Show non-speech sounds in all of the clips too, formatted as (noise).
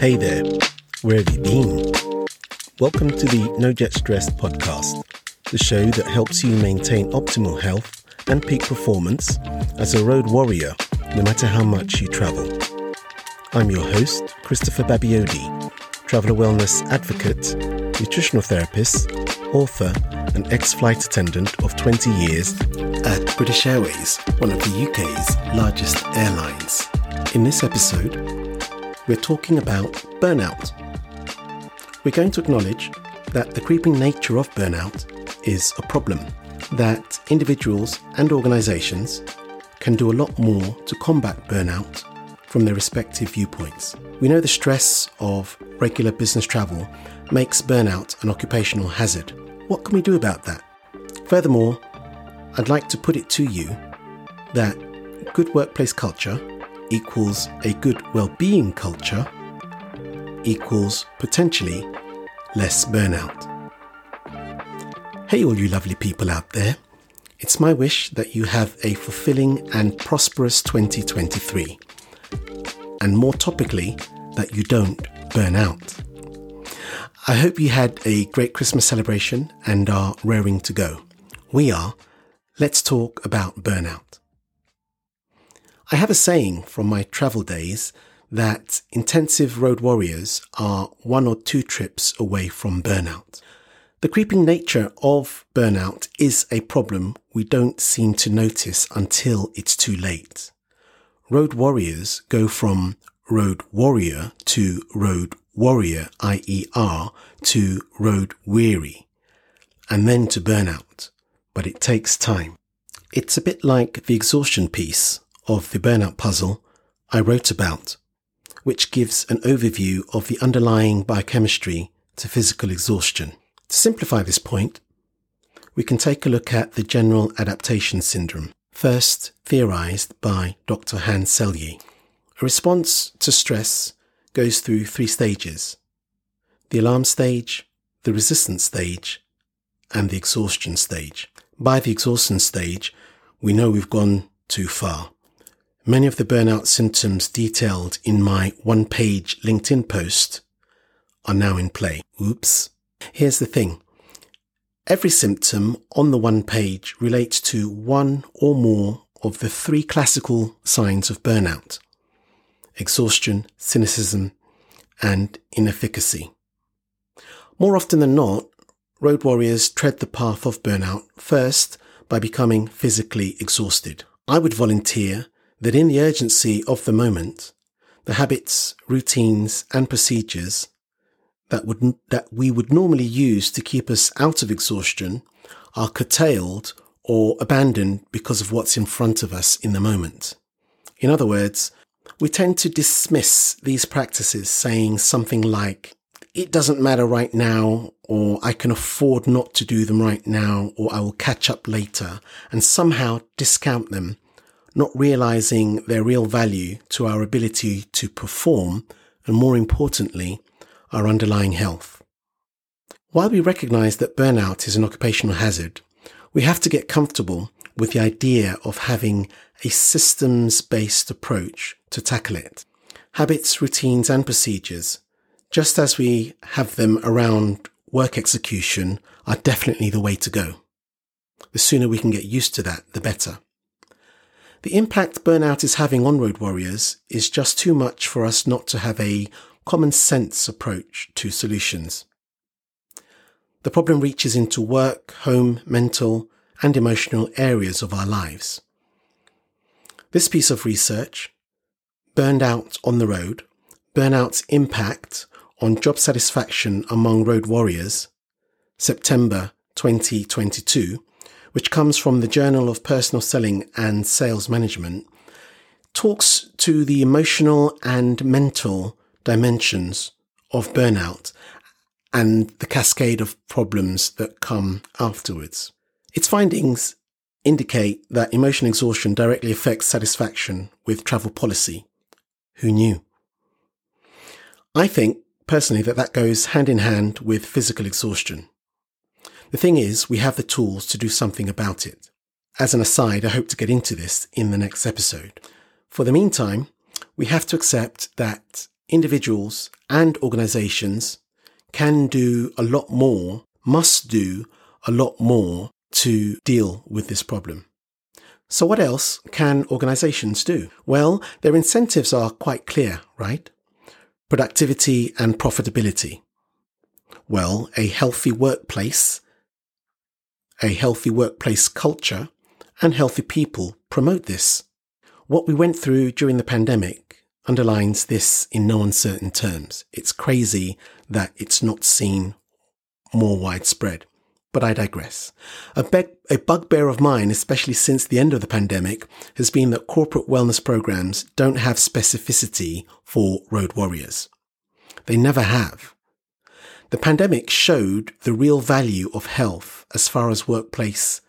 Hey there, where have you been? Welcome to the No Jet Stress podcast, the show that helps you maintain optimal health and peak performance as a road warrior, no matter how much you travel. I'm your host, Christopher Babayode, traveler wellness advocate, nutritional therapist, author, and ex flight attendant of 20 years at British Airways, one of the UK's largest airlines. In this episode, we're talking about burnout. We're going to acknowledge that the creeping nature of burnout is a problem, that individuals and organisations can do a lot more to combat burnout from their respective viewpoints. We know the stress of regular business travel makes burnout an occupational hazard. What can we do about that? Furthermore, I'd like to put it to you that good workplace culture equals a good well-being culture equals potentially less burnout. Hey all you lovely people out there. It's my wish that you have a fulfilling and prosperous 2023. And more topically, that you don't burn out. I hope you had a great Christmas celebration and are raring to go. We are. Let's talk about burnout. I have a saying from my travel days that intensive road warriors are one or two trips away from burnout. The creeping nature of burnout is a problem we don't seem to notice until it's too late. Road warriors go from road warrior to road warrior, IER, to road weary, and then to burnout. But it takes time. It's a bit like the exhaustion piece of the burnout puzzle I wrote about, which gives an overview of the underlying biochemistry to physical exhaustion. To simplify this point, we can take a look at the general adaptation syndrome, first theorized by Dr. Hans Selye. A response to stress goes through three stages the alarm stage, the resistance stage, and the exhaustion stage. By the exhaustion stage, we know we've gone too far. Many of the burnout symptoms detailed in my one page LinkedIn post are now in play. Oops. Here's the thing. Every symptom on the one page relates to one or more of the three classical signs of burnout exhaustion, cynicism, and inefficacy. More often than not, road warriors tread the path of burnout first by becoming physically exhausted. I would volunteer that in the urgency of the moment, the habits, routines, and procedures that would that we would normally use to keep us out of exhaustion are curtailed or abandoned because of what's in front of us in the moment. In other words, we tend to dismiss these practices saying something like, it doesn't matter right now, or I can afford not to do them right now, or I will catch up later, and somehow discount them not realizing their real value to our ability to perform and more importantly, our underlying health. While we recognize that burnout is an occupational hazard, we have to get comfortable with the idea of having a systems based approach to tackle it. Habits, routines, and procedures, just as we have them around work execution, are definitely the way to go. The sooner we can get used to that, the better. The impact burnout is having on road warriors is just too much for us not to have a common sense approach to solutions. The problem reaches into work, home, mental, and emotional areas of our lives. This piece of research, Burned Out on the Road, Burnout's Impact on Job Satisfaction Among Road Warriors, September 2022, which comes from the Journal of Personal Selling and Sales Management, talks to the emotional and mental dimensions of burnout and the cascade of problems that come afterwards. Its findings indicate that emotional exhaustion directly affects satisfaction with travel policy. Who knew? I think personally that that goes hand in hand with physical exhaustion. The thing is, we have the tools to do something about it. As an aside, I hope to get into this in the next episode. For the meantime, we have to accept that individuals and organizations can do a lot more, must do a lot more to deal with this problem. So what else can organizations do? Well, their incentives are quite clear, right? Productivity and profitability. Well, a healthy workplace, a healthy workplace culture and healthy people promote this. What we went through during the pandemic underlines this in no uncertain terms. It's crazy that it's not seen more widespread. But I digress. A, be- a bugbear of mine, especially since the end of the pandemic, has been that corporate wellness programs don't have specificity for road warriors. They never have. The pandemic showed the real value of health as far as workplace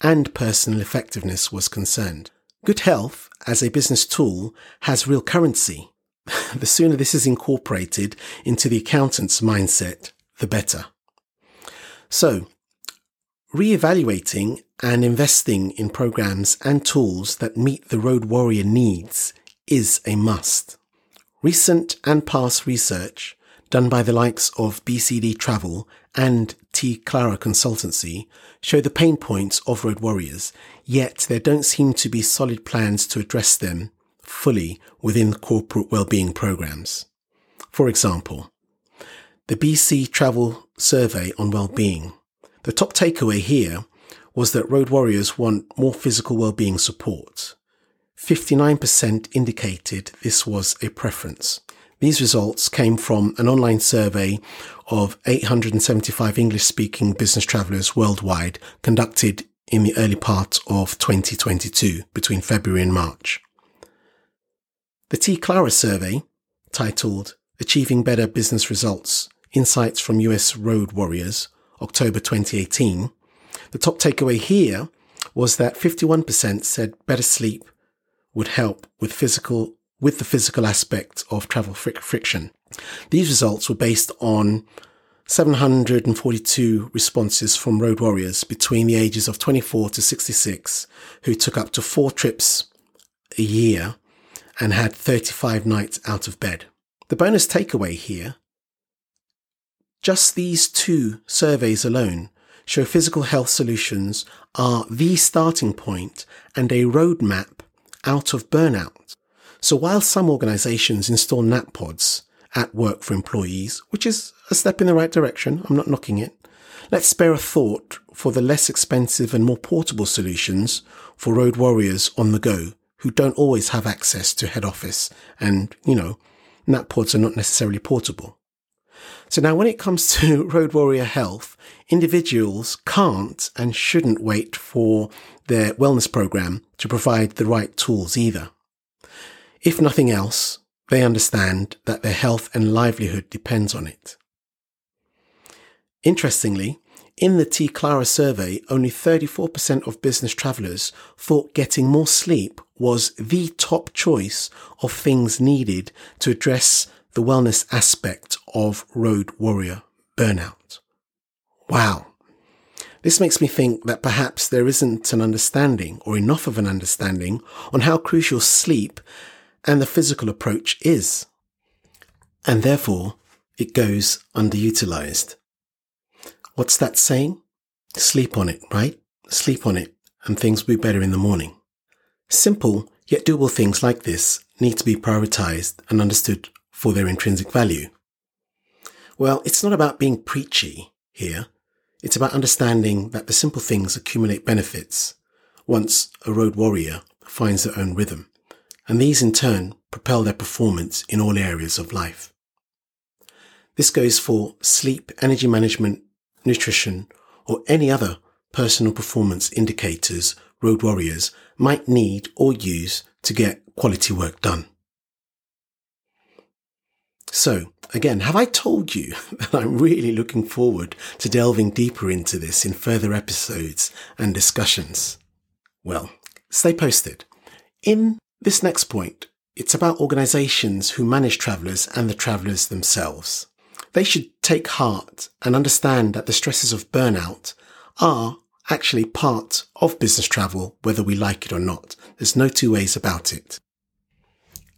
and personal effectiveness was concerned. Good health as a business tool has real currency. (laughs) the sooner this is incorporated into the accountant's mindset, the better. So, Re-evaluating and investing in programs and tools that meet the road warrior needs is a must. Recent and past research done by the likes of BCD Travel and tClara Consultancy show the pain points of road warriors, yet there don't seem to be solid plans to address them fully within corporate well-being programs. For example, the BCD Travel Survey on Well-being the top takeaway here was that road warriors want more physical well-being support. 59% indicated this was a preference. These results came from an online survey of 875 English speaking business travelers worldwide conducted in the early part of 2022 between February and March. The tClara survey, titled Achieving Better Business Results Insights from US Road Warriors, October 2018, the top takeaway here was that 51% said better sleep would help with physical with the physical aspect of travel friction. These results were based on 742 responses from road warriors between the ages of 24 to 66 who took up to four trips a year and had 35 nights out of bed. The bonus takeaway here just these two surveys alone show physical health solutions are the starting point and a roadmap out of burnout. So while some organizations install nap pods at work for employees, which is a step in the right direction, I'm not knocking it, let's spare a thought for the less expensive and more portable solutions for road warriors on the go who don't always have access to head office and, you know, nap pods are not necessarily portable. So now when it comes to (laughs) Road Warrior Health, individuals can't and shouldn't wait for their wellness program to provide the right tools either. If nothing else, they understand that their health and livelihood depends on it. Interestingly, in the tClara survey, only 34% of business travelers thought getting more sleep was the top choice of things needed to address the wellness aspect of road warrior burnout. Wow. This makes me think that perhaps there isn't an understanding or enough of an understanding on how crucial sleep and the physical approach is. And therefore, it goes underutilized. What's that saying? Sleep on it, right? Sleep on it and things will be better in the morning. Simple yet doable things like this need to be prioritized and understood for their intrinsic value. Well, it's not about being preachy here. It's about understanding that the simple things accumulate benefits once a road warrior finds their own rhythm. And these in turn propel their performance in all areas of life. This goes for sleep, energy management, nutrition, or any other personal performance indicators road warriors might need or use to get quality work done. So, again, have I told you (laughs) that I'm really looking forward to delving deeper into this in further episodes and discussions? Well, stay posted. In this next point, it's about organizations who manage travelers and the travelers themselves. They should take heart and understand that the stresses of burnout are actually part of business travel, whether we like it or not. There's no two ways about it.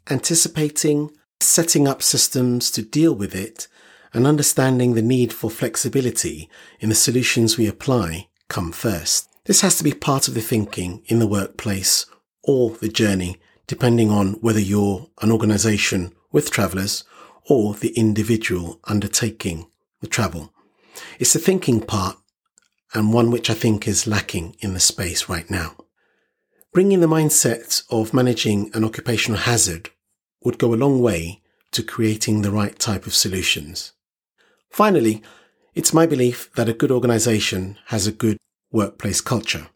Anticipating setting up systems to deal with it, and understanding the need for flexibility in the solutions we apply come first. This has to be part of the thinking in the workplace or the journey, depending on whether you're an organization with travelers or the individual undertaking the travel. It's the thinking part and one which I think is lacking in the space right now. Bringing the mindset of managing an occupational hazard would go a long way to creating the right type of solutions. Finally, it's my belief that a good organization has a good workplace culture,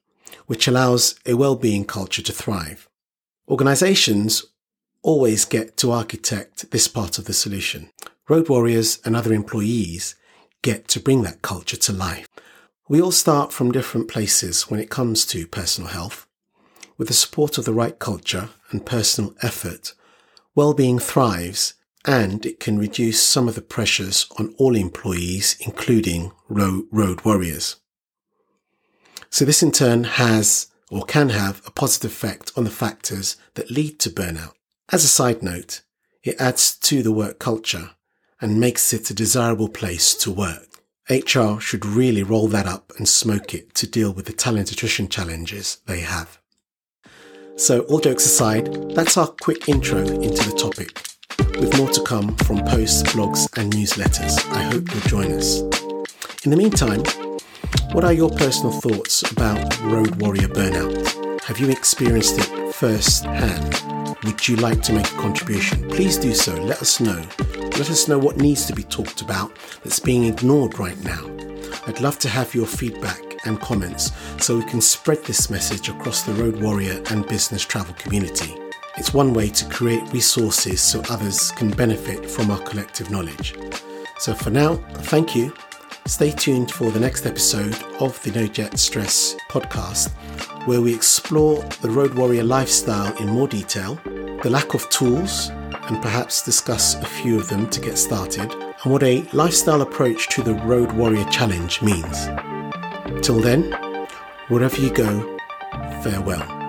which allows a well-being culture to thrive. Organizations always get to architect this part of the solution. Road warriors and other employees get to bring that culture to life. We all start from different places when it comes to personal health. With the support of the right culture and personal effort, well-being thrives and it can reduce some of the pressures on all employees, including road warriors. So this in turn has or can have a positive effect on the factors that lead to burnout. As a side note, it adds to the work culture and makes it a desirable place to work. HR should really roll that up and smoke it to deal with the talent attrition challenges they have. So all jokes aside, that's our quick intro into the topic with more to come from posts, blogs, and newsletters. I hope you'll join us. In the meantime, what are your personal thoughts about road warrior burnout? Have you experienced it firsthand? Would you like to make a contribution? Please do so. Let us know. Let us know what needs to be talked about that's being ignored right now. I'd love to have your feedback and comments so we can spread this message across the road warrior and business travel community. It's one way to create resources so others can benefit from our collective knowledge. So for now, thank you. Stay tuned for the next episode of the No Jet Stress podcast, where we explore the road warrior lifestyle in more detail, the lack of tools, and perhaps discuss a few of them to get started, and what a lifestyle approach to the Road Warrior Challenge means. Till then, wherever you go, farewell.